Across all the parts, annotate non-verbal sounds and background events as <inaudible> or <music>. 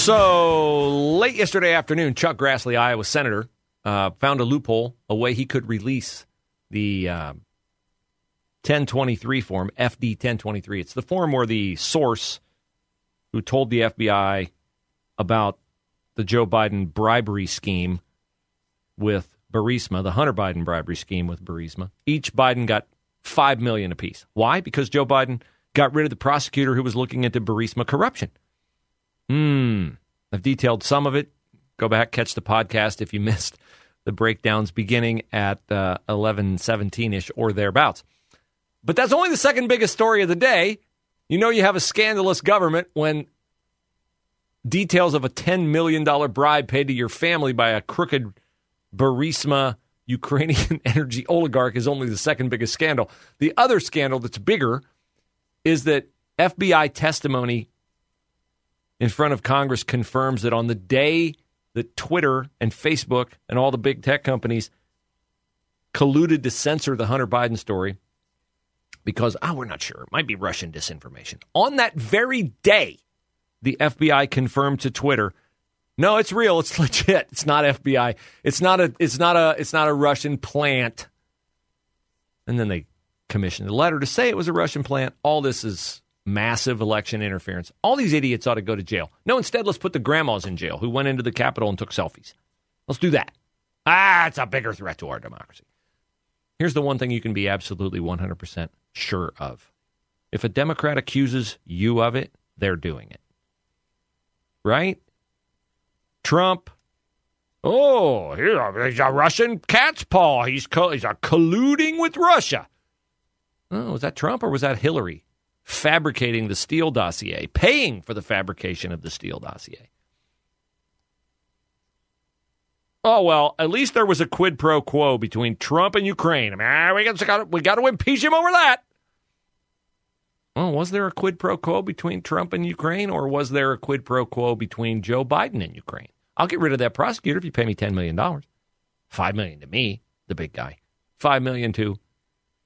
So late yesterday afternoon, Chuck Grassley, Iowa senator, uh, found a loophole, a way he could release the uh, 1023 form, FD 1023. It's the form where the source who told the FBI about the Joe Biden bribery scheme with Burisma, the Hunter Biden bribery scheme with Burisma. Each Biden got five million apiece. Why? Because Joe Biden got rid of the prosecutor who was looking into Burisma corruption. Hmm. I've detailed some of it. Go back, catch the podcast if you missed <laughs> the breakdowns beginning at uh, 1117 ish or thereabouts. But that's only the second biggest story of the day. You know, you have a scandalous government when details of a $10 million bribe paid to your family by a crooked Burisma Ukrainian <laughs> energy oligarch is only the second biggest scandal. The other scandal that's bigger is that FBI testimony in front of Congress confirms that on the day that Twitter and Facebook and all the big tech companies colluded to censor the Hunter Biden story because, oh, we're not sure. It might be Russian disinformation. On that very day, the FBI confirmed to Twitter, no, it's real. It's <laughs> legit. It's not FBI. It's not a. It's not a. It's not a Russian plant. And then they commissioned a letter to say it was a Russian plant. All this is massive election interference. All these idiots ought to go to jail. No, instead, let's put the grandmas in jail who went into the Capitol and took selfies. Let's do that. Ah, it's a bigger threat to our democracy. Here's the one thing you can be absolutely 100% sure of. If a Democrat accuses you of it, they're doing it. Right? Trump. Oh, he's a Russian cat's paw. He's, co- he's a colluding with Russia. Oh, was that Trump or was that Hillary? Fabricating the Steele dossier, paying for the fabrication of the Steele dossier. Oh well, at least there was a quid pro quo between Trump and Ukraine. I mean, ah, we got we got to impeach him over that. Well, was there a quid pro quo between Trump and Ukraine, or was there a quid pro quo between Joe Biden and Ukraine? I'll get rid of that prosecutor if you pay me ten million dollars. Five million to me, the big guy. Five million to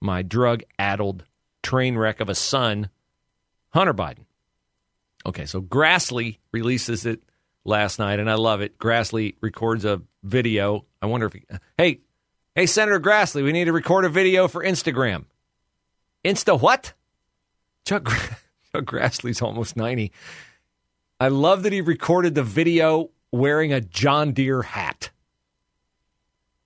my drug-addled train wreck of a son, Hunter Biden. Okay, so Grassley releases it last night, and I love it. Grassley records a video. I wonder if he, hey, hey, Senator Grassley, we need to record a video for Instagram. Insta what? Chuck, <laughs> Chuck Grassley's almost 90. I love that he recorded the video wearing a John Deere hat.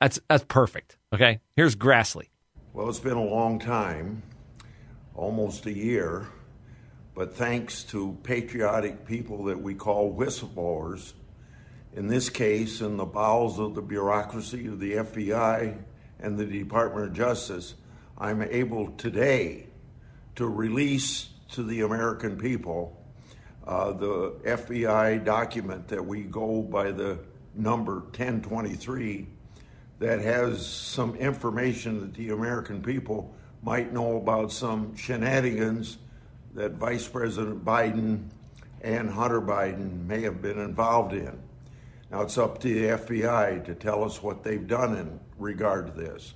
That's that's perfect. Okay, here's Grassley. Well, it's been a long time almost a year. But thanks to patriotic people that we call whistleblowers, in this case, in the bowels of the bureaucracy of the FBI and the Department of Justice, I'm able today to release to the American people uh, the FBI document that we go by the number 1023 that has some information that the American people might know about some shenanigans that Vice President Biden and Hunter Biden may have been involved in. Now it's up to the FBI to tell us what they've done in regard to this.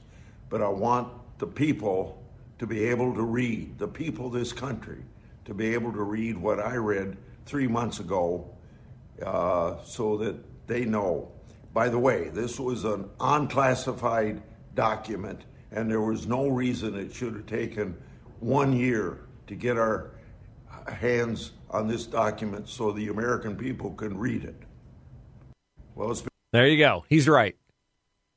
But I want the people to be able to read, the people of this country, to be able to read what I read three months ago uh, so that they know. By the way, this was an unclassified document and there was no reason it should have taken one year to get our hands on this document so the American people can read it. Well, been- there you go. He's right.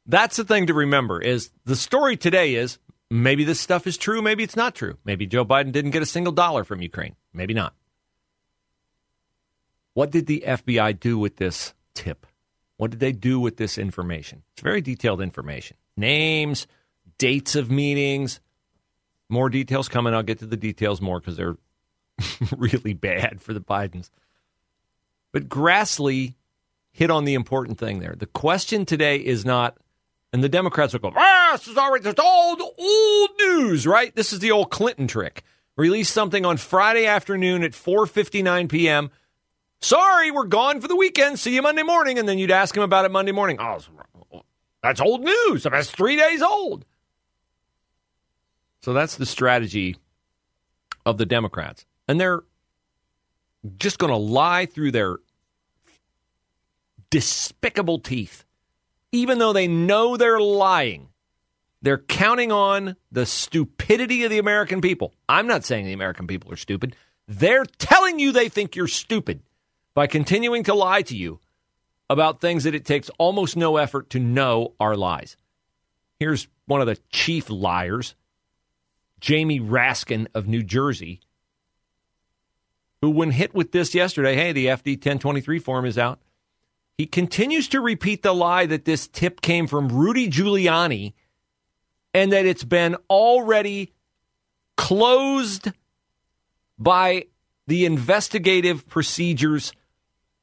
That's the thing to remember is the story today is maybe this stuff is true, maybe it's not true. Maybe Joe Biden didn't get a single dollar from Ukraine. Maybe not. What did the FBI do with this tip? What did they do with this information? It's very detailed information. Names, dates of meetings, More details coming. I'll get to the details more because they're <laughs> really bad for the Bidens. But Grassley hit on the important thing there. The question today is not, and the Democrats will go, ah, this is already it's old, old news, right? This is the old Clinton trick. Release something on Friday afternoon at 4.59 p.m. Sorry, we're gone for the weekend. See you Monday morning. And then you'd ask him about it Monday morning. Oh, that's old news. That's three days old. So that's the strategy of the Democrats. And they're just going to lie through their despicable teeth. Even though they know they're lying, they're counting on the stupidity of the American people. I'm not saying the American people are stupid. They're telling you they think you're stupid by continuing to lie to you about things that it takes almost no effort to know are lies. Here's one of the chief liars, Jamie Raskin of New Jersey, who, when hit with this yesterday, hey, the FD 1023 form is out. He continues to repeat the lie that this tip came from Rudy Giuliani and that it's been already closed by the investigative procedures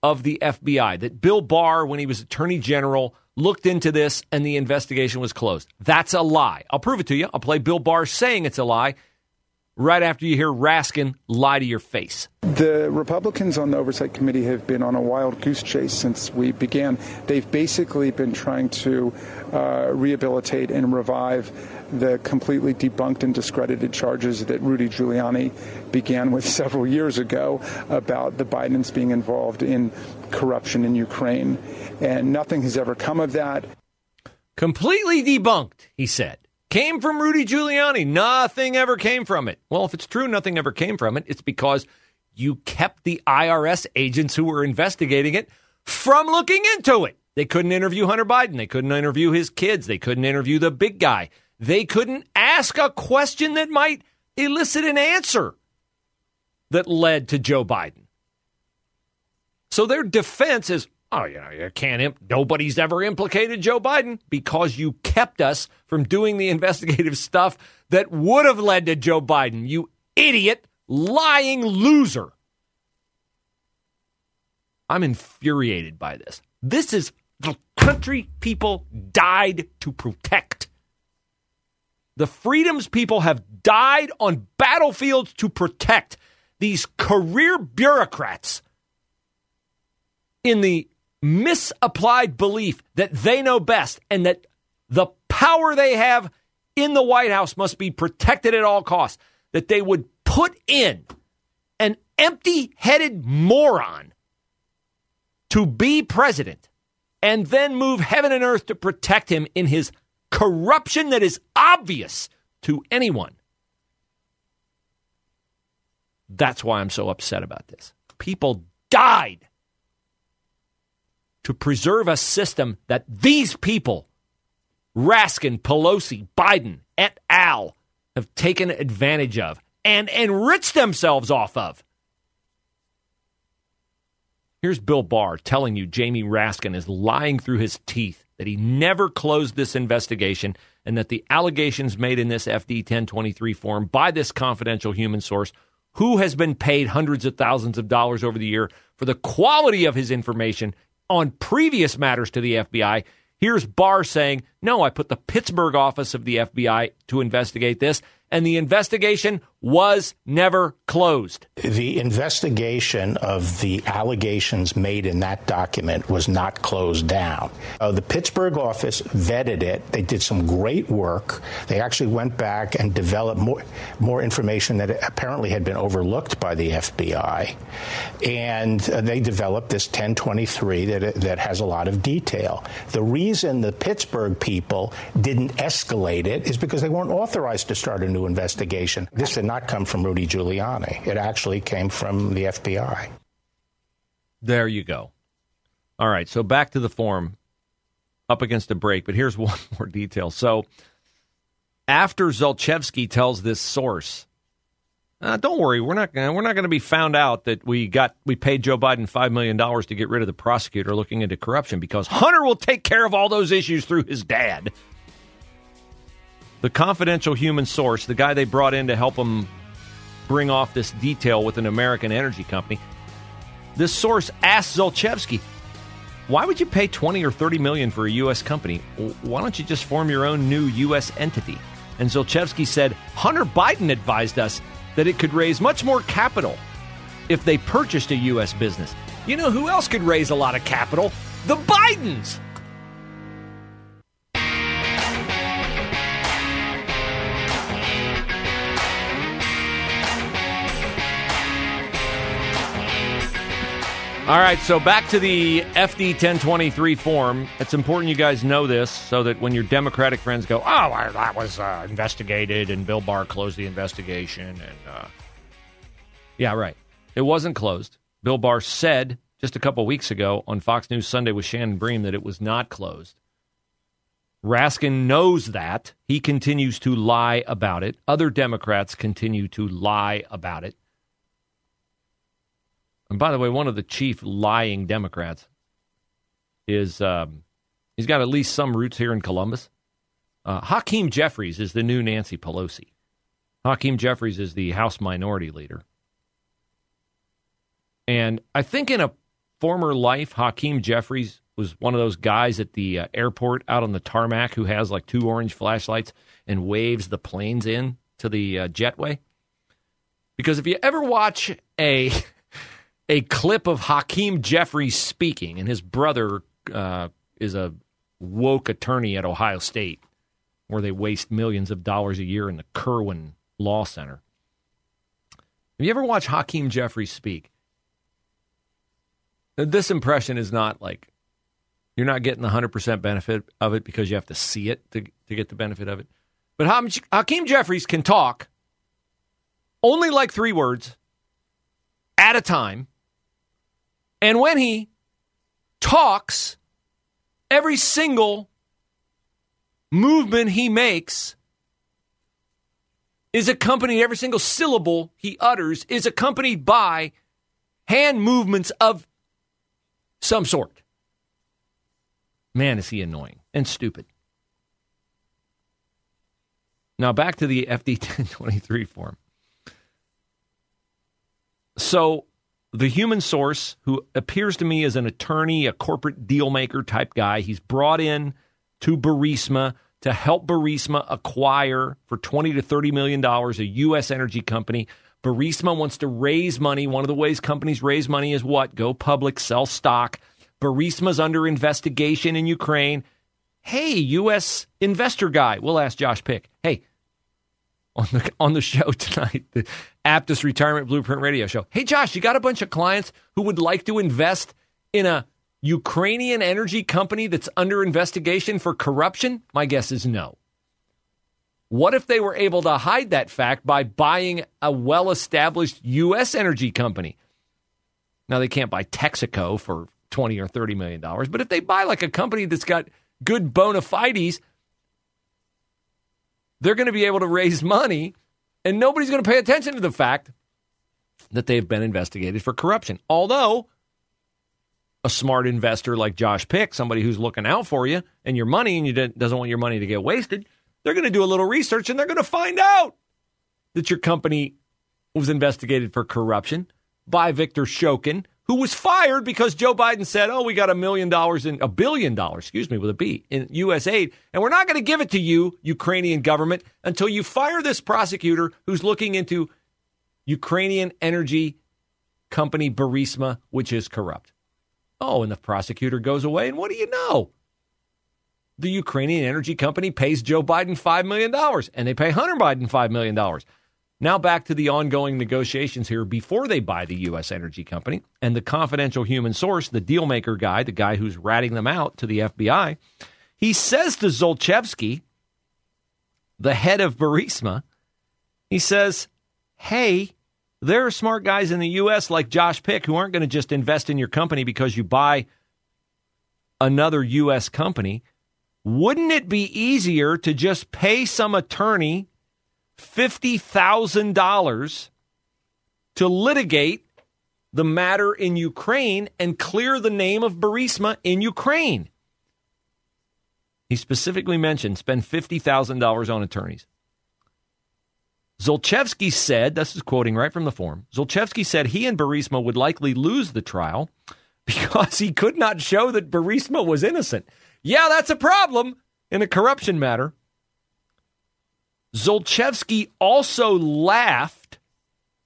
of the FBI. That Bill Barr, when he was Attorney General, looked into this and the investigation was closed. That's a lie. I'll prove it to you. I'll play Bill Barr saying it's a lie right after you hear Raskin lie to your face. The Republicans on the Oversight Committee have been on a wild goose chase since we began. They've basically been trying to uh, rehabilitate and revive the completely debunked and discredited charges that Rudy Giuliani began with <laughs> several years ago about the Bidens being involved in corruption in Ukraine. And nothing has ever come of that. Completely debunked, he said came from Rudy Giuliani. Nothing ever came from it. Well, if it's true, nothing ever came from it. It's because you kept the IRS agents who were investigating it from looking into it. They couldn't interview Hunter Biden. They couldn't interview his kids. They couldn't interview the big guy. They couldn't ask a question that might elicit an answer that led to Joe Biden. So their defense is Oh, you know, you can't. Imp- nobody's ever implicated Joe Biden because you kept us from doing the <laughs> investigative stuff that would have led to Joe Biden. You idiot, lying loser. I'm infuriated by this. This is the country people died to protect. The freedoms people have died on battlefields to protect. These career bureaucrats in the misapplied belief that they know best and that the power they have in the White House must be protected at all costs, that they would put in an empty headed moron to be president and then move heaven and earth to protect him in his corruption that is obvious to anyone. That's why I'm so upset about this. People died to preserve a system that these people, Raskin, Pelosi, Biden, et al., have taken advantage of and enriched themselves off of. Here's Bill Barr telling you Jamie Raskin is lying through his teeth that he never closed this investigation and that the allegations made in this FD 1023 form by this confidential human source, who has been paid hundreds of thousands of dollars over the year for the quality of his information, on previous matters to the FBI. Here's Barr saying, No, I put the Pittsburgh office of the FBI to investigate this and the investigation was never closed. The investigation of the allegations made in that document was not closed down. Uh, the Pittsburgh office vetted it. They did some great work. They actually went back and developed more, more information that apparently had been overlooked by the FBI. And uh, they developed this 1023 that, that has a lot of detail. The reason the Pittsburgh people didn't escalate it is because they weren't authorized to start a new investigation. This not come from Rudy Giuliani. It actually came from the FBI. There you go. All right, so back to the form up against a break, but here's <laughs> one more detail. So after Zlochevsky tells this source, uh, don't worry, we're not gonna, we're not going to be found out that we got we paid Joe Biden five million dollars to get rid of the prosecutor looking into corruption because Hunter will take care of all those issues through his dad. The confidential human source, the guy they brought in to help them bring off this detail with an American energy company, this source asked Zlochevsky, why would you pay 20 or 30 million for a U.S. company? Why don't you just form your own new U.S. entity? And Zlochevsky said, Hunter Biden advised us that it could raise much more capital if they purchased a U.S. business. You know who else could raise a lot of capital? The Bidens! All right, so back to the FD 1023 form. It's important you guys know this so that when your Democratic friends go, oh, that was uh, investigated and Bill Barr closed the investigation. And uh, yeah, right. It wasn't closed. Bill Barr said just a couple weeks ago on Fox News Sunday with Shannon Bream that it was not closed. Raskin knows that. He continues to lie about it. Other Democrats continue to lie about it. And by the way, one of the chief lying Democrats is um, he's got at least some roots here in Columbus. Uh, Hakeem Jeffries is the new Nancy Pelosi. Hakeem Jeffries is the House Minority Leader. And I think in a former life, Hakeem Jeffries was one of those guys at the uh, airport out on the tarmac who has like two orange flashlights and waves the planes in to the uh, jetway. Because if you ever watch a <laughs> a clip of Hakeem Jeffries speaking, and his brother uh, is a woke attorney at Ohio State, where they waste millions of dollars a year in the Kirwan Law Center. Have you ever watched Hakeem Jeffries speak? This impression is not like you're not getting the 100% benefit of it because you have to see it to, to get the benefit of it. But Hakeem Jeffries can talk only like three words at a time and when he talks, every single movement he makes is accompanied, every single syllable he utters is accompanied by hand movements of some sort. Man, is he annoying and stupid. Now back to the FD 1023 form. So the human source, who appears to me as an attorney, a corporate deal maker type guy, he's brought in to Burisma to help Burisma acquire for 20 to 30 million dollars a US energy company. Burisma wants to raise money. One of the ways companies raise money is what? Go public, sell stock. Burisma's under investigation in Ukraine. Hey, US investor guy. We'll ask Josh Pick. Hey, on the on the show tonight, the Aptus Retirement Blueprint Radio Show. Hey, Josh, you got a bunch of clients who would like to invest in a Ukrainian energy company that's under investigation for corruption? My guess is no. What if they were able to hide that fact by buying a well established U.S. energy company? Now, they can't buy Texaco for 20 or 30 million dollars, but if they buy like a company that's got good bona fides they're going to be able to raise money, and nobody's going to pay attention to the fact that they've been investigated for corruption. Although a smart investor like Josh Pick, somebody who's looking out for you and your money and you doesn't want your money to get wasted, they're going to do a little research and they're going to find out that your company was investigated for corruption by Victor Shokin, who was fired because Joe Biden said, "Oh, we got a million dollars in a billion dollars, excuse me, with a B in U.S. aid, and we're not going to give it to you, Ukrainian government, until you fire this prosecutor who's looking into Ukrainian energy company Burisma, which is corrupt." Oh, and the prosecutor goes away, and what do you know? The Ukrainian energy company pays Joe Biden $5 million, and they pay Hunter Biden $5 million. Now back to the ongoing negotiations here before they buy the U.S. energy company and the confidential human source, the dealmaker guy, the guy who's ratting them out to the FBI. He says to Zlochevsky, the head of Burisma, he says, hey, there are smart guys in the U.S. like Josh Pick who aren't going to just invest in your company because you buy another U.S. company. Wouldn't it be easier to just pay some attorney $50,000 to litigate the matter in Ukraine and clear the name of Burisma in Ukraine. He specifically mentioned spend $50,000 on attorneys. Zlochevsky said, this is quoting right from the form, Zlochevsky said he and Burisma would likely lose the trial <laughs> because he could not show that Burisma was innocent. Yeah, that's a problem in a corruption matter. Zlochevsky also laughed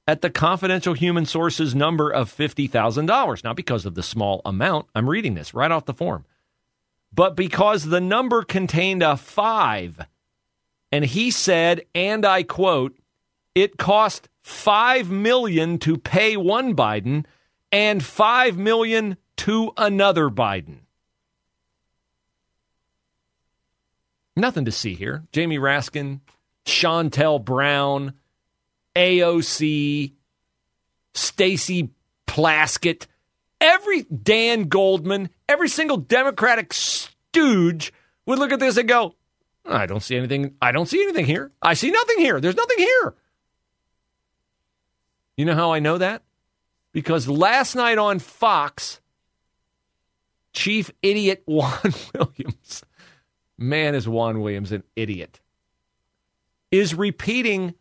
at the confidential human sources number of $50,000. Not because of the small amount. I'm reading this right off the form. But because the number contained a five. And he said, and I quote, it cost 5 million to pay one Biden and 5 million to another Biden. Nothing to see here. Jamie Raskin, Shontel Brown, AOC, Stacey Plaskett, every Dan Goldman, every single Democratic stooge would look at this and go, I don't see anything. I don't see anything here. I see nothing here. There's nothing here. You know how I know that? Because last night on Fox, Chief Idiot <laughs> Juan Williams, man, is Juan Williams an idiot, is repeating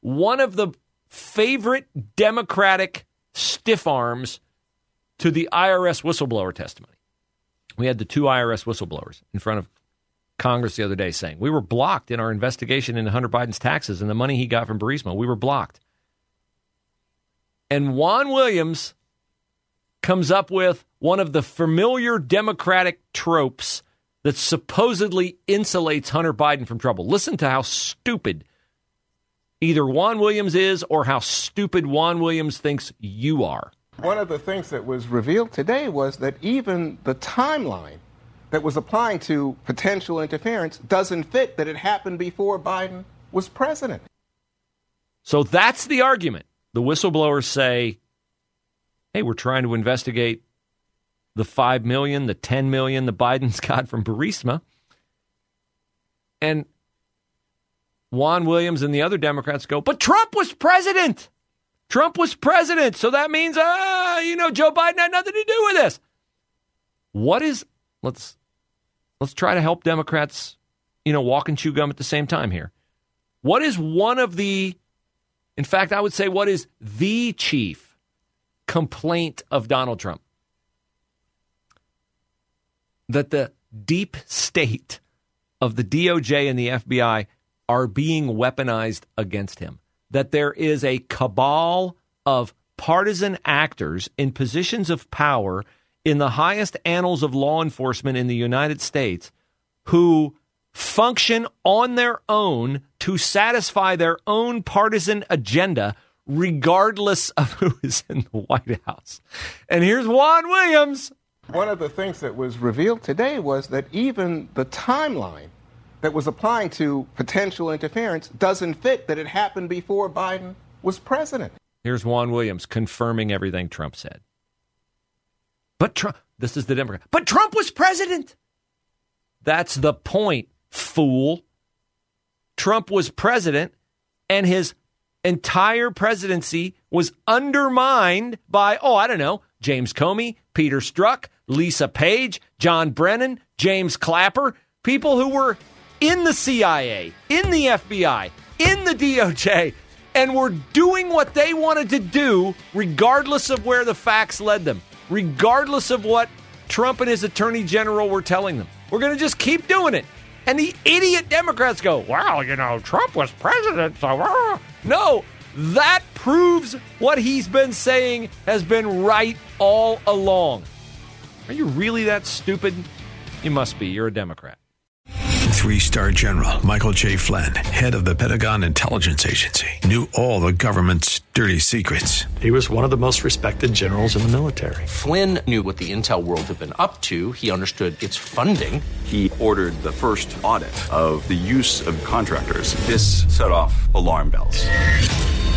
one of the favorite Democratic stiff arms to the IRS whistleblower testimony. We had the two IRS whistleblowers in front of Congress the other day saying we were blocked in our investigation into Hunter Biden's taxes and the money he got from Burisma. We were blocked. And Juan Williams comes up with one of the familiar Democratic tropes that supposedly insulates Hunter Biden from trouble. Listen to how stupid either Juan Williams is or how stupid Juan Williams thinks you are. One of the things that was revealed today was that even the timeline that was applying to potential interference doesn't fit that it happened before Biden was president. So that's the argument. The whistleblowers say, hey, we're trying to investigate the 5 million, the 10 million the Bidens <laughs> got from Burisma. And Juan Williams and the other Democrats go, but Trump was president. Trump was president. So that means, uh, you know, Joe Biden had nothing to do with this. What is, let's, let's try to help Democrats, you know, walk and chew gum at the same time here. What is one of the in fact, I would say what is the chief complaint of Donald Trump? That the deep state of the DOJ and the FBI are being weaponized against him. That there is a cabal of partisan actors in positions of power in the highest annals of law enforcement in the United States who function on their own to satisfy their own partisan agenda, regardless of <laughs> who is in the White House. And here's Juan Williams. One of the things that was revealed today was that even the timeline that was applying to potential interference doesn't fit that it happened before Biden was president. Here's Juan Williams confirming everything Trump said. But Trump, this is the Democrat. But Trump was president. That's the point fool. Trump was president and his entire presidency was undermined by, oh, I don't know, James Comey, Peter Strzok, Lisa Page, John Brennan, James Clapper, people who were in the CIA, in the FBI, in the DOJ, and were doing what they wanted to do, regardless of where the facts led them, regardless of what Trump and his attorney general were telling them. We're going to just keep doing it. And the idiot Democrats go, well, you know, Trump was president, so. Uh. No, that proves what he's been saying has been right all along. Are you really that stupid? You must be. You're a Democrat. Three star general Michael J. Flynn, head of the Pentagon Intelligence Agency, knew all the government's dirty secrets. He was one of the most respected generals in the military. Flynn knew what the intel world had been up to, he understood its funding. He ordered the first audit of the use of contractors. This set off alarm bells.